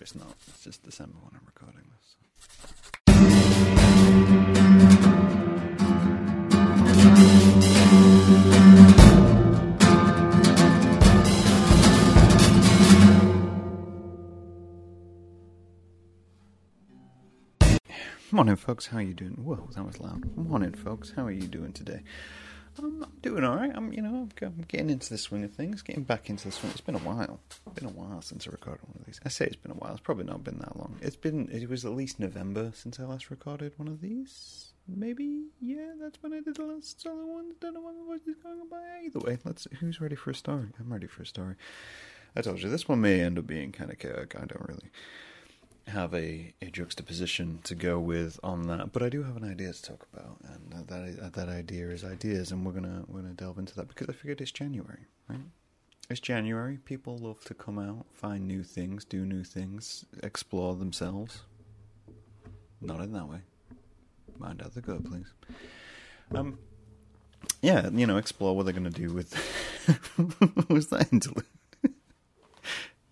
It's it's. It's just December when I'm recording this. Morning, folks. How are you doing? Whoa, that was loud. Morning, folks. How are you doing today? I'm doing all right. I'm, you know, I'm, I'm getting into the swing of things, getting back into the swing. It's been a while. It's been a while since I recorded one of these. I say it's been a while. It's probably not been that long. It's been. It was at least November since I last recorded one of these. Maybe, yeah, that's when I did the last solo one. Don't know what the voice is going by. Either way, let's. Who's ready for a story? I'm ready for a story. I told you this one may end up being kind of chaotic. I don't really have a, a juxtaposition to go with on that, but I do have an idea to talk about, and that that idea is ideas, and we're gonna we're gonna delve into that because I figured it's January, right? It's January. People love to come out, find new things, do new things, explore themselves. Not in that way. Mind out the good, please. Um, yeah, you know, explore what they're gonna do with. was that interlude?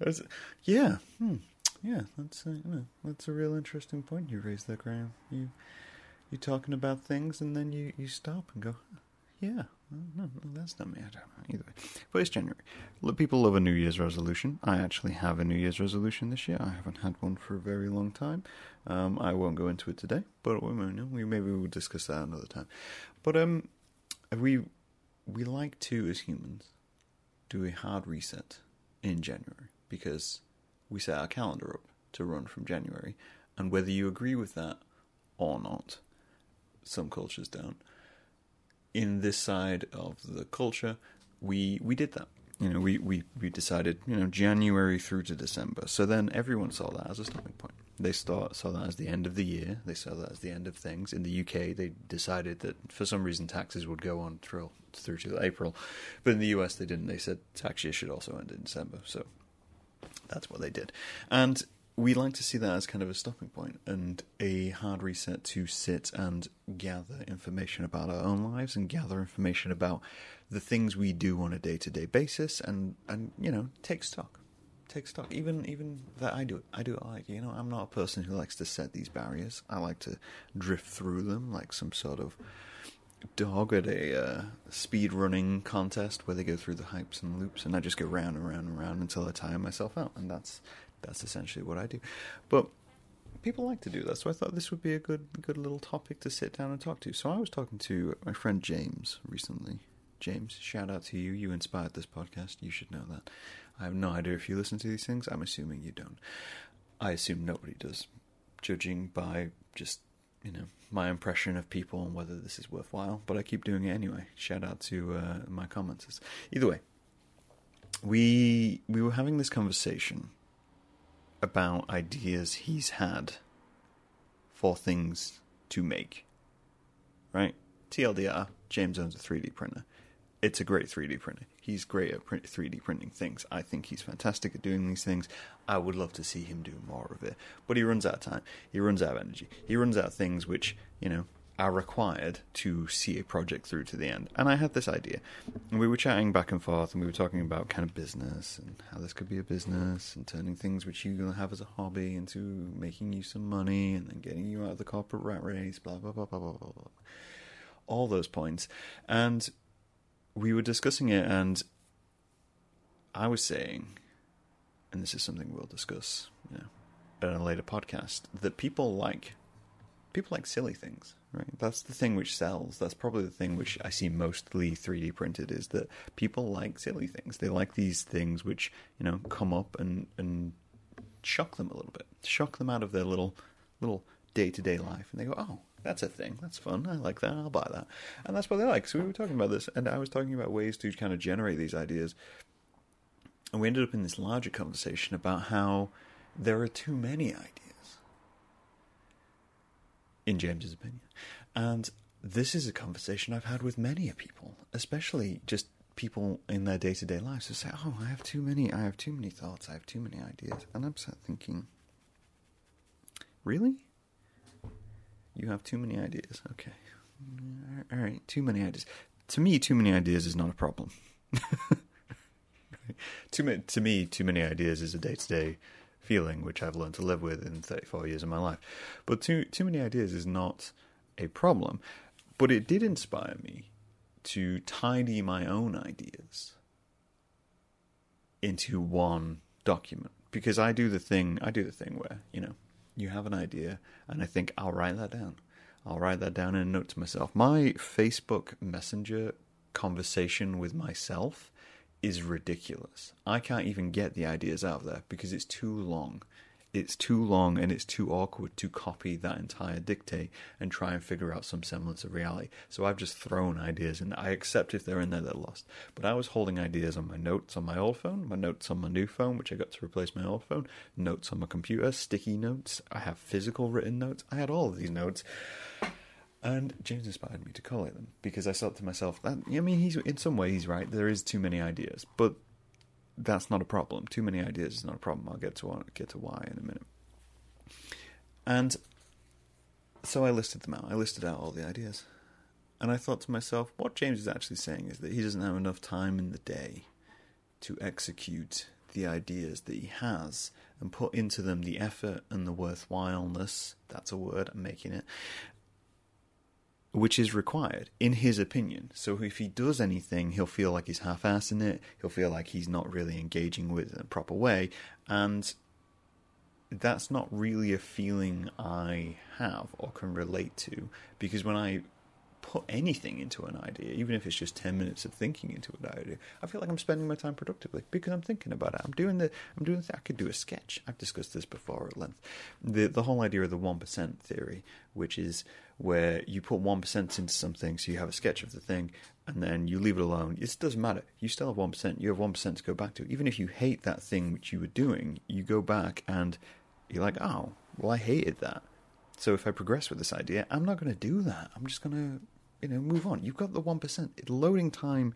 Was yeah. Hmm. Yeah, that's a, that's a real interesting point you raised there, Graham. You you talking about things and then you, you stop and go, yeah, no, no, that's not me. I don't know either. But it's January. People love a New Year's resolution. I actually have a New Year's resolution this year. I haven't had one for a very long time. Um, I won't go into it today, but we, we maybe we'll discuss that another time. But um, we we like to as humans do a hard reset in January because we set our calendar up to run from January. And whether you agree with that or not, some cultures don't. In this side of the culture, we we did that. You know, we, we, we decided, you know, January through to December. So then everyone saw that as a stopping point. They start, saw that as the end of the year. They saw that as the end of things. In the UK, they decided that for some reason taxes would go on through, through to April. But in the US, they didn't. They said tax year should also end in December. So that's what they did. And we like to see that as kind of a stopping point and a hard reset to sit and gather information about our own lives and gather information about the things we do on a day to day basis and, and you know, take stock. Take stock. Even even that I do it. I do it like you know, I'm not a person who likes to set these barriers. I like to drift through them like some sort of dog at a uh, speed running contest where they go through the hypes and loops, and I just go round and round and round until I tire myself out, and that's that's essentially what I do. But people like to do that, so I thought this would be a good good little topic to sit down and talk to. So I was talking to my friend James recently. James, shout out to you. You inspired this podcast. You should know that. I have no idea if you listen to these things. I'm assuming you don't. I assume nobody does, judging by just you know my impression of people and whether this is worthwhile. But I keep doing it anyway. Shout out to uh, my commenters. Either way, we we were having this conversation about ideas he's had for things to make. Right? TLDR, James owns a 3D printer. It's a great 3D printer. He's great at print, 3D printing things. I think he's fantastic at doing these things. I would love to see him do more of it. But he runs out of time. He runs out of energy. He runs out of things which, you know, are required to see a project through to the end. And I had this idea. And we were chatting back and forth and we were talking about kind of business and how this could be a business and turning things which you have as a hobby into making you some money and then getting you out of the corporate rat race, blah, blah, blah, blah, blah, blah, blah. All those points. And we were discussing it and I was saying, and this is something we'll discuss, you know, in a later podcast, that people like people like silly things, right? That's the thing which sells. That's probably the thing which I see mostly 3D printed is that people like silly things. They like these things which, you know, come up and and shock them a little bit. Shock them out of their little little day-to-day life and they go, "Oh, that's a thing. That's fun. I like that. I'll buy that." And that's what they like. So we were talking about this and I was talking about ways to kind of generate these ideas. And we ended up in this larger conversation about how there are too many ideas in James's opinion. And this is a conversation I've had with many people, especially just people in their day to day lives who say, Oh, I have too many, I have too many thoughts, I have too many ideas. And I'm sat thinking, Really? You have too many ideas. Okay. All right, too many ideas. To me, too many ideas is not a problem. too many, to me, too many ideas is a day to day feeling, which I've learned to live with in 34 years of my life. But too too many ideas is not a problem. But it did inspire me to tidy my own ideas into one document because I do the thing I do the thing where you know you have an idea and I think I'll write that down. I'll write that down in a note to myself. My Facebook Messenger conversation with myself is ridiculous. I can't even get the ideas out of there because it's too long it's too long and it's too awkward to copy that entire dictate and try and figure out some semblance of reality. So I've just thrown ideas and I accept if they're in there, they're lost. But I was holding ideas on my notes on my old phone, my notes on my new phone, which I got to replace my old phone, notes on my computer, sticky notes. I have physical written notes. I had all of these notes. And James inspired me to collate them because I thought to myself, that, I mean, he's in some way he's right. There is too many ideas, but that's not a problem. Too many ideas is not a problem. I'll get to get to why in a minute. And so I listed them out. I listed out all the ideas. And I thought to myself, what James is actually saying is that he doesn't have enough time in the day to execute the ideas that he has and put into them the effort and the worthwhileness that's a word, I'm making it which is required, in his opinion. So if he does anything, he'll feel like he's half-assing it. He'll feel like he's not really engaging with it in a proper way, and that's not really a feeling I have or can relate to because when I put anything into an idea, even if it's just 10 minutes of thinking into an idea, I feel like I'm spending my time productively because I'm thinking about it. I'm doing the, I'm doing the, I could do a sketch. I've discussed this before at length. The, the whole idea of the 1% theory, which is where you put 1% into something, so you have a sketch of the thing, and then you leave it alone. It doesn't matter. You still have 1%. You have 1% to go back to. Even if you hate that thing which you were doing, you go back and you're like, oh, well, I hated that. So if I progress with this idea, I'm not going to do that. I'm just going to you know, move on. You've got the one percent. Loading time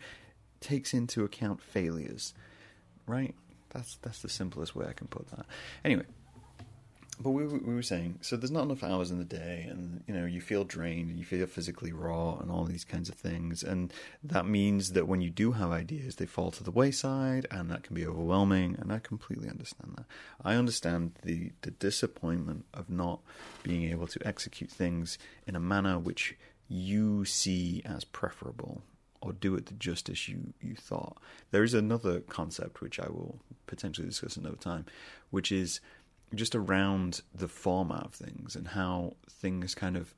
takes into account failures, right? That's that's the simplest way I can put that. Anyway, but we, we were saying so there's not enough hours in the day, and you know you feel drained, and you feel physically raw, and all these kinds of things, and that means that when you do have ideas, they fall to the wayside, and that can be overwhelming. And I completely understand that. I understand the the disappointment of not being able to execute things in a manner which you see as preferable or do it the justice you, you thought. There is another concept which I will potentially discuss another time, which is just around the format of things and how things kind of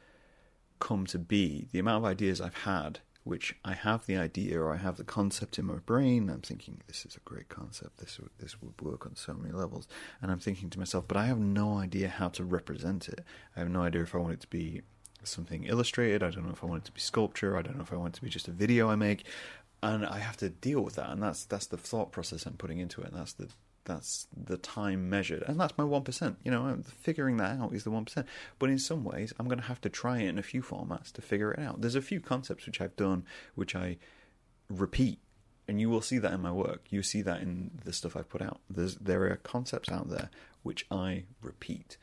come to be. The amount of ideas I've had, which I have the idea or I have the concept in my brain, I'm thinking this is a great concept. This would, this would work on so many levels, and I'm thinking to myself, but I have no idea how to represent it. I have no idea if I want it to be something illustrated. I don't know if I want it to be sculpture. I don't know if I want it to be just a video I make, and I have to deal with that. And that's that's the thought process I'm putting into it. And that's the that's the time measured, and that's my one percent. You know, figuring that out is the one percent. But in some ways, I'm going to have to try it in a few formats to figure it out. There's a few concepts which I've done which I repeat and you will see that in my work. You see that in the stuff I've put out. There's there are concepts out there which I repeat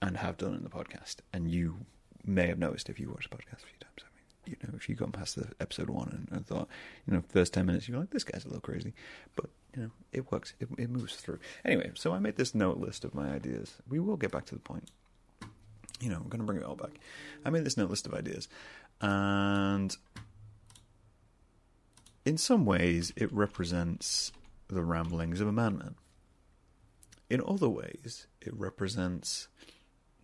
and have done in the podcast, and you may have noticed if you watched the podcast a few times. I mean, you know, if you got past the episode one and, and thought, you know, first ten minutes, you're like, this guy's a little crazy, but you know, it works. It, it moves through. Anyway, so I made this note list of my ideas. We will get back to the point. You know, I'm going to bring it all back. I made this note list of ideas, and in some ways, it represents the ramblings of a madman. In other ways, it represents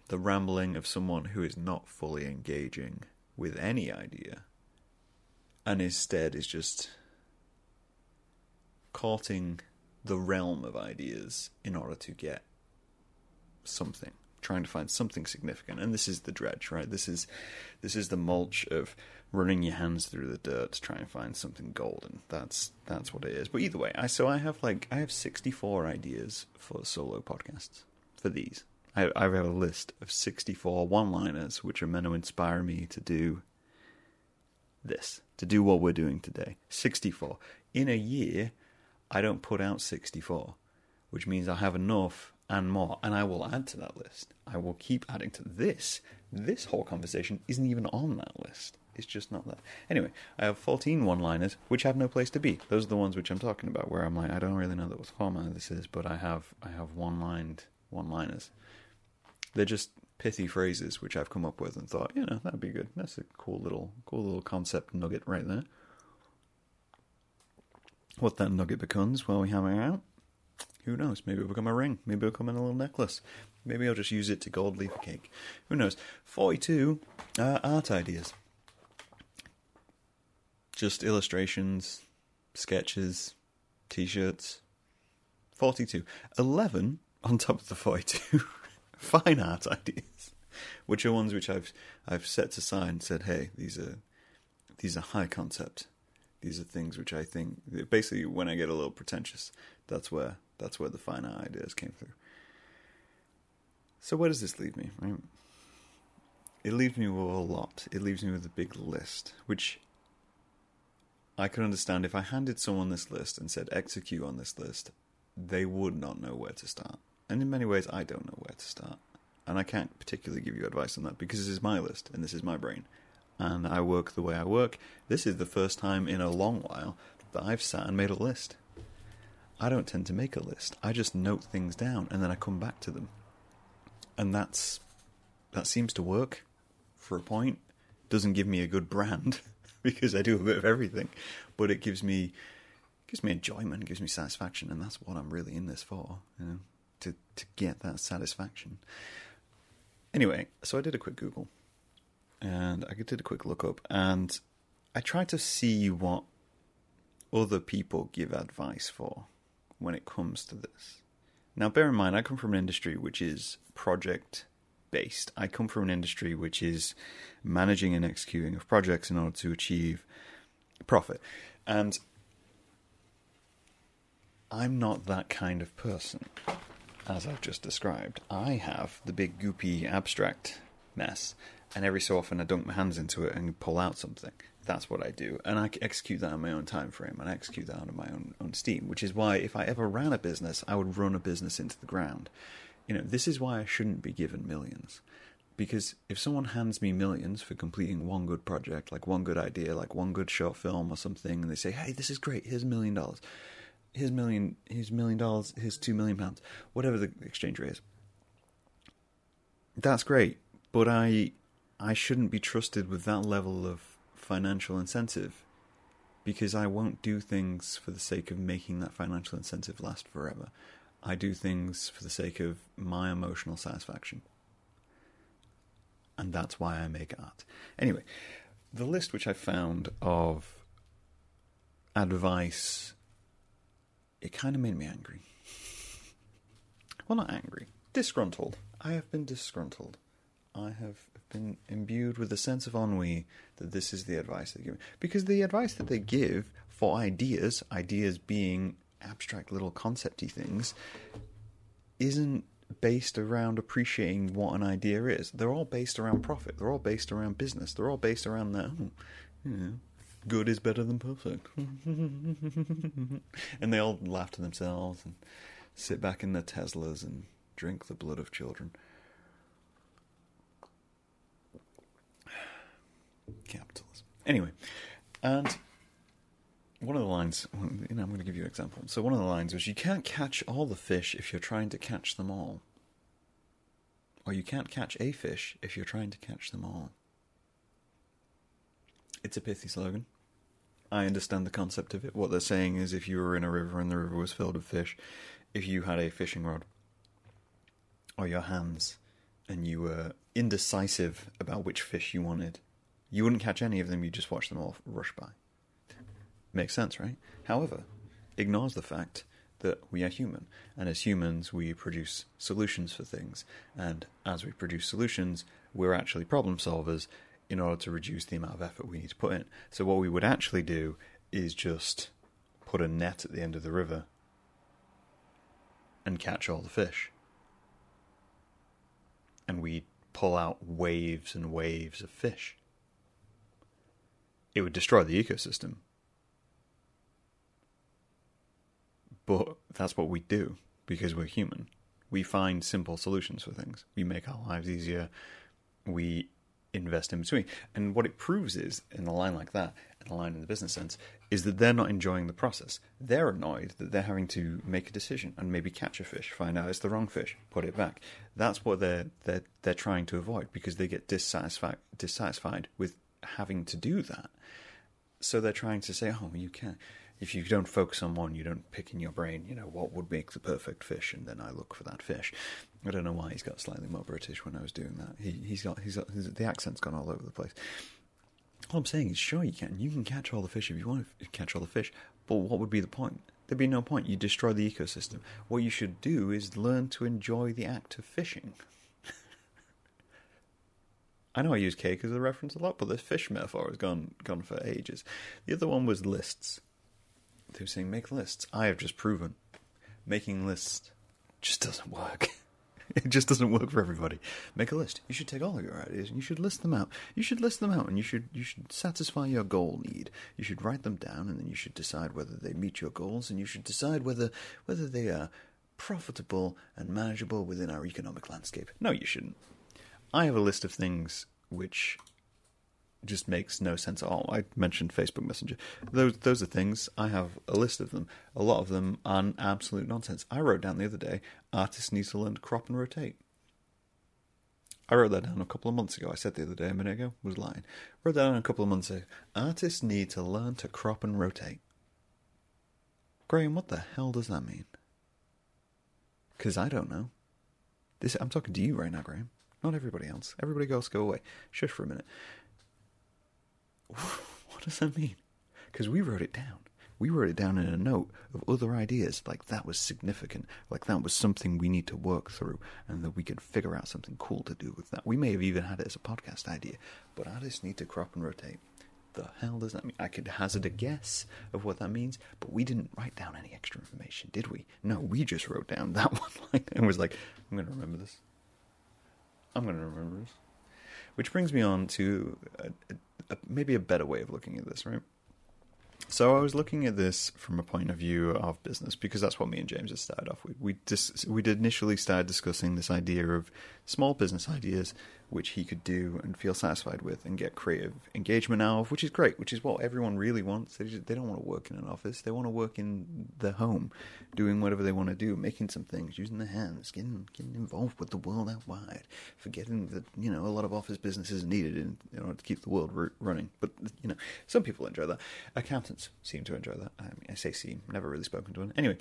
the rambling of someone who is not fully engaging with any idea and instead is just courting the realm of ideas in order to get something trying to find something significant. And this is the dredge right? This is this is the mulch of running your hands through the dirt to try and find something golden. That's that's what it is. But either way i so i have like i have 64 ideas for solo podcasts for these. I, I have a list of 64 one liners which are meant to inspire me to do this, to do what we're doing today. 64. In a year, I don't put out 64, which means I have enough and more, and I will add to that list. I will keep adding to this. This whole conversation isn't even on that list. It's just not that. Anyway, I have 14 one-liners which have no place to be. Those are the ones which I'm talking about, where I'm like, I don't really know what format this is, but I have I have one-lined one-liners. They're just pithy phrases which I've come up with and thought, you know, that'd be good. That's a cool little cool little concept nugget right there. What that nugget becomes while we hammer out, who knows? Maybe it'll become a ring. Maybe it'll come in a little necklace. Maybe I'll just use it to gold leaf a cake. Who knows? 42 uh, art ideas. Just illustrations, sketches, t shirts. 42. 11 on top of the 42 fine art ideas, which are ones which I've I've set aside and said, hey, these are these are high concept. These are things which I think basically when I get a little pretentious, that's where that's where the fine art ideas came through. So where does this leave me? Right? It leaves me with a lot. It leaves me with a big list, which I could understand if I handed someone this list and said execute on this list, they would not know where to start. And in many ways, I don't know where to start. And I can't particularly give you advice on that because this is my list and this is my brain. And I work the way I work. This is the first time in a long while that I've sat and made a list. I don't tend to make a list. I just note things down and then I come back to them. And that's that seems to work for a point. Doesn't give me a good brand because I do a bit of everything, but it gives me gives me enjoyment, gives me satisfaction, and that's what I'm really in this for. You know, to to get that satisfaction. Anyway, so I did a quick Google, and I did a quick look up, and I tried to see what other people give advice for when it comes to this. Now, bear in mind, I come from an industry which is project based. I come from an industry which is managing and executing of projects in order to achieve profit. And I'm not that kind of person, as I've just described. I have the big goopy abstract mess, and every so often I dunk my hands into it and pull out something. That's what I do, and I execute that on my own time frame, and I execute that on my own own steam. Which is why, if I ever ran a business, I would run a business into the ground. You know, this is why I shouldn't be given millions, because if someone hands me millions for completing one good project, like one good idea, like one good short film or something, and they say, "Hey, this is great. Here's a million dollars." his million, his million dollars, Here's two million pounds, whatever the exchange rate is. That's great, but I, I shouldn't be trusted with that level of financial incentive, because I won't do things for the sake of making that financial incentive last forever. I do things for the sake of my emotional satisfaction. And that's why I make art. Anyway, the list which I found of advice it kind of made me angry. Well, not angry, disgruntled. I have been disgruntled. I have been imbued with a sense of ennui that this is the advice they give. Because the advice that they give for ideas, ideas being abstract little concepty things, isn't based around appreciating what an idea is. They're all based around profit. They're all based around business. They're all based around that. You know, good is better than perfect. and they all laugh to themselves and sit back in their Teslas and drink the blood of children. Capitalism. Anyway, and one of the lines, you know, I'm going to give you an example. So one of the lines was, "You can't catch all the fish if you're trying to catch them all." Or you can't catch a fish if you're trying to catch them all. It's a pithy slogan. I understand the concept of it. What they're saying is if you were in a river and the river was filled with fish, if you had a fishing rod or your hands and you were indecisive about which fish you wanted, you wouldn't catch any of them, you just watch them all rush by. Makes sense, right? However, ignores the fact that we are human, and as humans, we produce solutions for things, and as we produce solutions, we're actually problem solvers, in order to reduce the amount of effort we need to put in. So what we would actually do is just put a net at the end of the river and catch all the fish. And we pull out waves and waves of fish. It would destroy the ecosystem. But that's what we do because we're human. We find simple solutions for things. We make our lives easier. We invest in between. And what it proves is, in a line like that, in a line in the business sense, is that they're not enjoying the process. They're annoyed that they're having to make a decision and maybe catch a fish, find out it's the wrong fish, put it back. That's what they're they're they're trying to avoid because they get dissatisfied dissatisfied with having to do that. So they're trying to say, oh, you can't. If you don't focus on one, you don't pick in your brain, you know, what would make the perfect fish, and then I look for that fish. I don't know why he's got slightly more British when I was doing that. He, he's got, he's got, the accent's gone all over the place. All I'm saying is, sure, you can. You can catch all the fish if you want to catch all the fish, but what would be the point? There'd be no point. You destroy the ecosystem. What you should do is learn to enjoy the act of fishing. I know I use cake as a reference a lot, but this fish metaphor has gone gone for ages. The other one was lists. They were saying make lists. I have just proven making lists just doesn't work. it just doesn't work for everybody. Make a list. You should take all of your ideas and you should list them out. You should list them out and you should you should satisfy your goal need. You should write them down and then you should decide whether they meet your goals and you should decide whether whether they are profitable and manageable within our economic landscape. No, you shouldn't. I have a list of things which just makes no sense at all. I mentioned Facebook Messenger. Those those are things. I have a list of them. A lot of them are absolute nonsense. I wrote down the other day, artists need to learn to crop and rotate. I wrote that down a couple of months ago. I said the other day, a minute ago, was lying. Wrote that down a couple of months ago. Artists need to learn to crop and rotate. Graham, what the hell does that mean? Because I don't know. This I'm talking to you right now, Graham. Not everybody else. Everybody else go away. Shush for a minute. What does that mean? Because we wrote it down. We wrote it down in a note of other ideas, like that was significant, like that was something we need to work through, and that we could figure out something cool to do with that. We may have even had it as a podcast idea, but artists need to crop and rotate. The hell does that mean? I could hazard a guess of what that means, but we didn't write down any extra information, did we? No, we just wrote down that one line and was like, I'm going to remember this. I'm going to remember this. Which brings me on to a, a, maybe a better way of looking at this, right? So I was looking at this from a point of view of business because that's what me and James had started off with. We dis- we initially started discussing this idea of small business ideas which he could do and feel satisfied with and get creative engagement out of, which is great, which is what everyone really wants. They, just, they don't want to work in an office. They want to work in the home, doing whatever they want to do, making some things, using their hands, getting getting involved with the world out wide, forgetting that, you know, a lot of office business is needed in, in order to keep the world r- running. But, you know, some people enjoy that. Accountants seem to enjoy that. I, mean, I say seem, never really spoken to one. Anyway,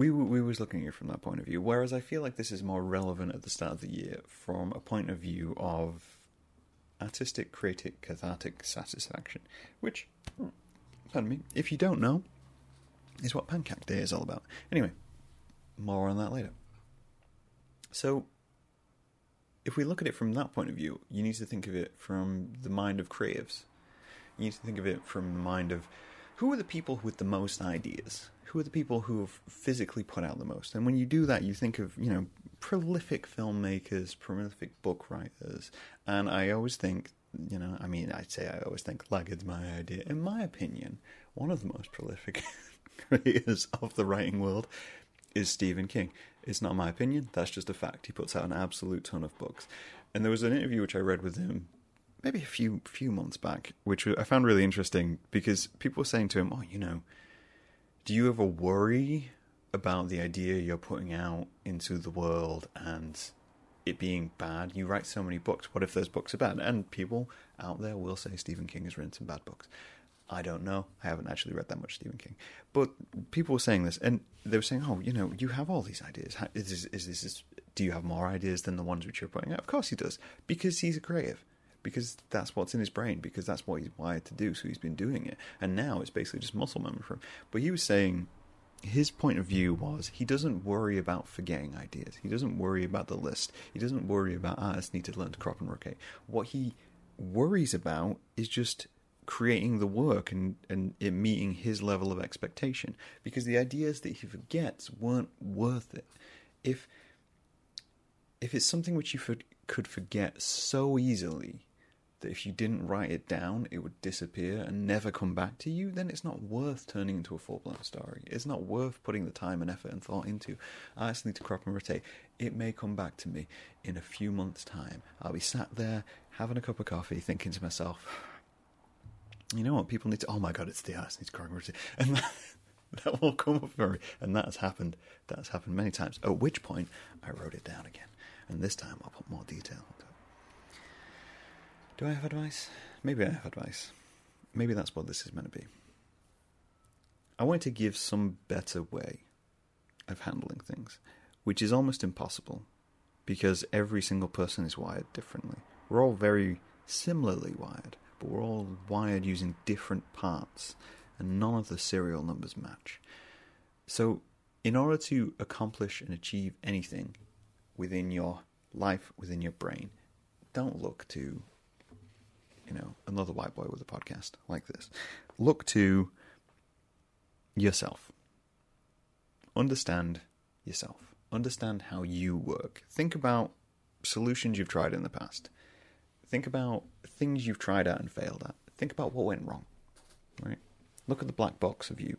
we we was looking at it from that point of view. Whereas I feel like this is more relevant at the start of the year from a point of view of artistic, creative, cathartic satisfaction. Which, hmm, pardon me, if you don't know, is what Pancake Day is all about. Anyway, more on that later. So, if we look at it from that point of view, you need to think of it from the mind of creatives. You need to think of it from the mind of who are the people with the most ideas who are the people who have physically put out the most? And when you do that, you think of, you know, prolific filmmakers, prolific book writers. And I always think, you know, I mean, I'd say I always think Laggard's my idea. In my opinion, one of the most prolific creators of the writing world is Stephen King. It's not my opinion, that's just a fact. He puts out an absolute ton of books. And there was an interview which I read with him maybe a few few months back, which I found really interesting because people were saying to him, "Oh, you know, do you ever worry about the idea you're putting out into the world and it being bad? You write so many books. What if those books are bad? And people out there will say Stephen King has written some bad books. I don't know. I haven't actually read that much Stephen King, but people were saying this, and they were saying, "Oh, you know, you have all these ideas. Is, is, is this? Do you have more ideas than the ones which you're putting out?" Of course, he does, because he's a creative because that's what's in his brain, because that's what he's wired to do. So he's been doing it, and now it's basically just muscle memory for him. But he was saying his point of view was he doesn't worry about forgetting ideas. He doesn't worry about the list. He doesn't worry about ah, artists need to learn to crop and rotate. What he worries about is just creating the work and, and it meeting his level of expectation. Because the ideas that he forgets weren't worth it. If if it's something which you for, could forget so easily, that if you didn't write it down, it would disappear and never come back to you, then it's not worth turning into a full blown story. It's not worth putting the time and effort and thought into. I just need to crop and rotate. It may come back to me in a few months' time. I'll be sat there having a cup of coffee, thinking to myself, you know what, people need to, oh my god, it's the arse, needs to crop and rotate. And that, that will come up for me. And that has happened. That has happened many times. At which point, I wrote it down again. And this time, I'll put more detail into it. Do I have advice? Maybe I have advice. Maybe that's what this is meant to be. I want to give some better way of handling things, which is almost impossible because every single person is wired differently. We're all very similarly wired, but we're all wired using different parts, and none of the serial numbers match. So, in order to accomplish and achieve anything within your life, within your brain, don't look to you know, another white boy with a podcast like this. Look to yourself. Understand yourself. Understand how you work. Think about solutions you've tried in the past. Think about things you've tried out and failed at. Think about what went wrong. Right? Look at the black box of you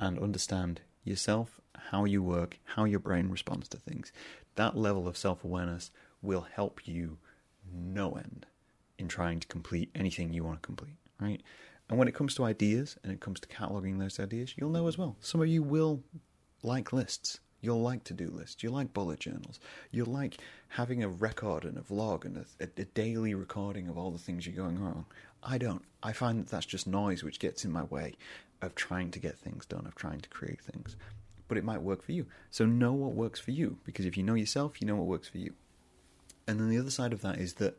and understand yourself, how you work, how your brain responds to things. That level of self awareness will help you no end in trying to complete anything you want to complete, right? And when it comes to ideas and it comes to cataloging those ideas, you'll know as well. Some of you will like lists. You'll like to do lists. You like bullet journals. You'll like having a record and a vlog and a, a, a, daily recording of all the things you're going on. I don't. I find that that's just noise which gets in my way of trying to get things done, of trying to create things. But it might work for you. So know what works for you because if you know yourself, you know what works for you. And then the other side of that is that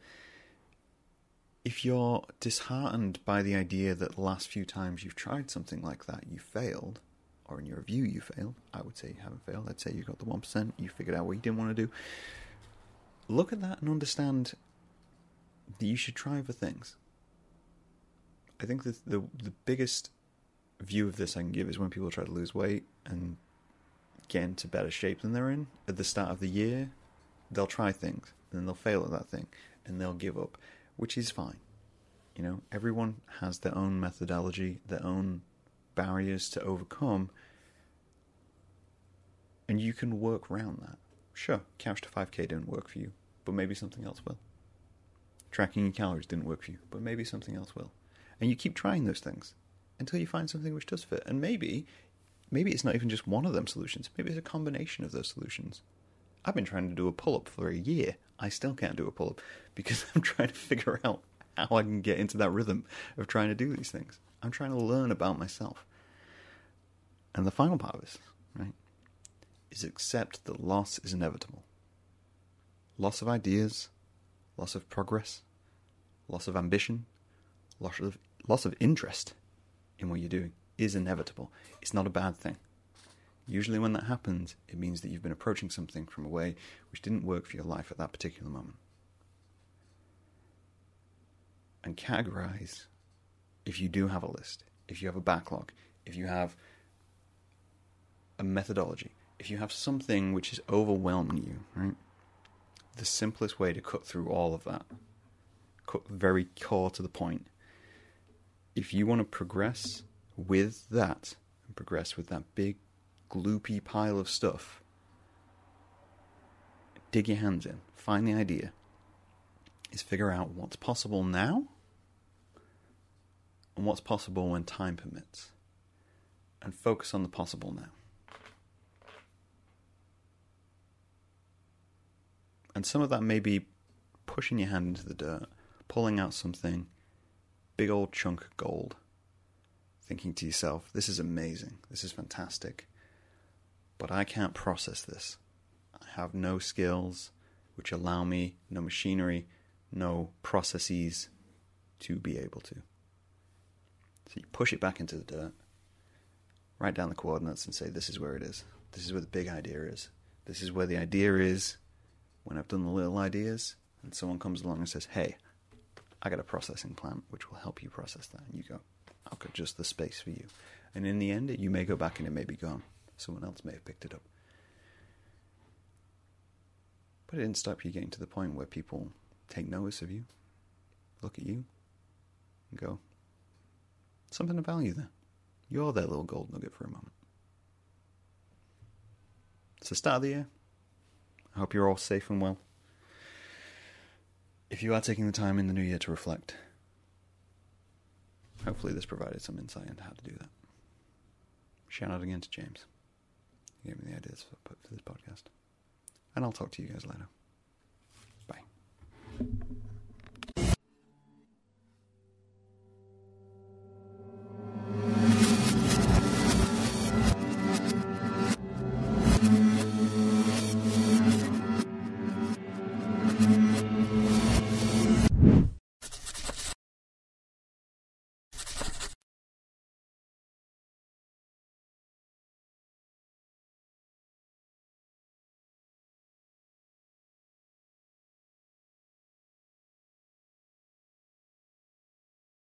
if you're disheartened by the idea that the last few times you've tried something like that you failed, or in your review you failed, I would say you haven't failed. I'd say you got the 1%, you figured out what you didn't want to do. Look at that and understand that you should try other things. I think the, the, the biggest view of this I can give is when people try to lose weight and get into better shape than they're in at the start of the year, they'll try things then they'll fail at that thing and they'll give up which is fine. You know, everyone has their own methodology, their own barriers to overcome, and you can work around that. Sure, couch to 5k didn't work for you, but maybe something else will. Tracking your calories didn't work for you, but maybe something else will. And you keep trying those things until you find something which does fit. And maybe, maybe it's not even just one of them solutions. Maybe it's a combination of those solutions. I've been trying to do a pull up for a year. I still can't do a pull up because I'm trying to figure out how I can get into that rhythm of trying to do these things. I'm trying to learn about myself. And the final part of this, right, is accept that loss is inevitable. Loss of ideas, loss of progress, loss of ambition, loss of loss of interest in what you're doing is inevitable. It's not a bad thing. Usually, when that happens, it means that you've been approaching something from a way which didn't work for your life at that particular moment. And categorize if you do have a list, if you have a backlog, if you have a methodology, if you have something which is overwhelming you, right? The simplest way to cut through all of that, cut very core to the point. If you want to progress with that, and progress with that big gloopy pile of stuff. Dig your hands in, find the idea, is figure out what's possible now and what's possible when time permits, and focus on the possible now. And some of that may be pushing your hand into the dirt, pulling out something, big old chunk of gold, thinking to yourself, this is amazing, this is fantastic but I can't process this. I have no skills which allow me, no machinery, no processes to be able to. So you push it back into the dirt, write down the coordinates, and say, This is where it is. This is where the big idea is. This is where the idea is when I've done the little ideas, and someone comes along and says, Hey, I got a processing plant which will help you process that. And you go, I've got just the space for you. And in the end, you may go back and it may be gone. Someone else may have picked it up. But it didn't stop you getting to the point where people take notice of you. look at you and go, something of value there. You're that little gold nugget for a moment. It's the start of the year. I hope you're all safe and well. If you are taking the time in the new year to reflect, hopefully this provided some insight into how to do that. Shout out again to James. He gave me the ideas for, for this podcast. And I'll talk to you guys later. Bye.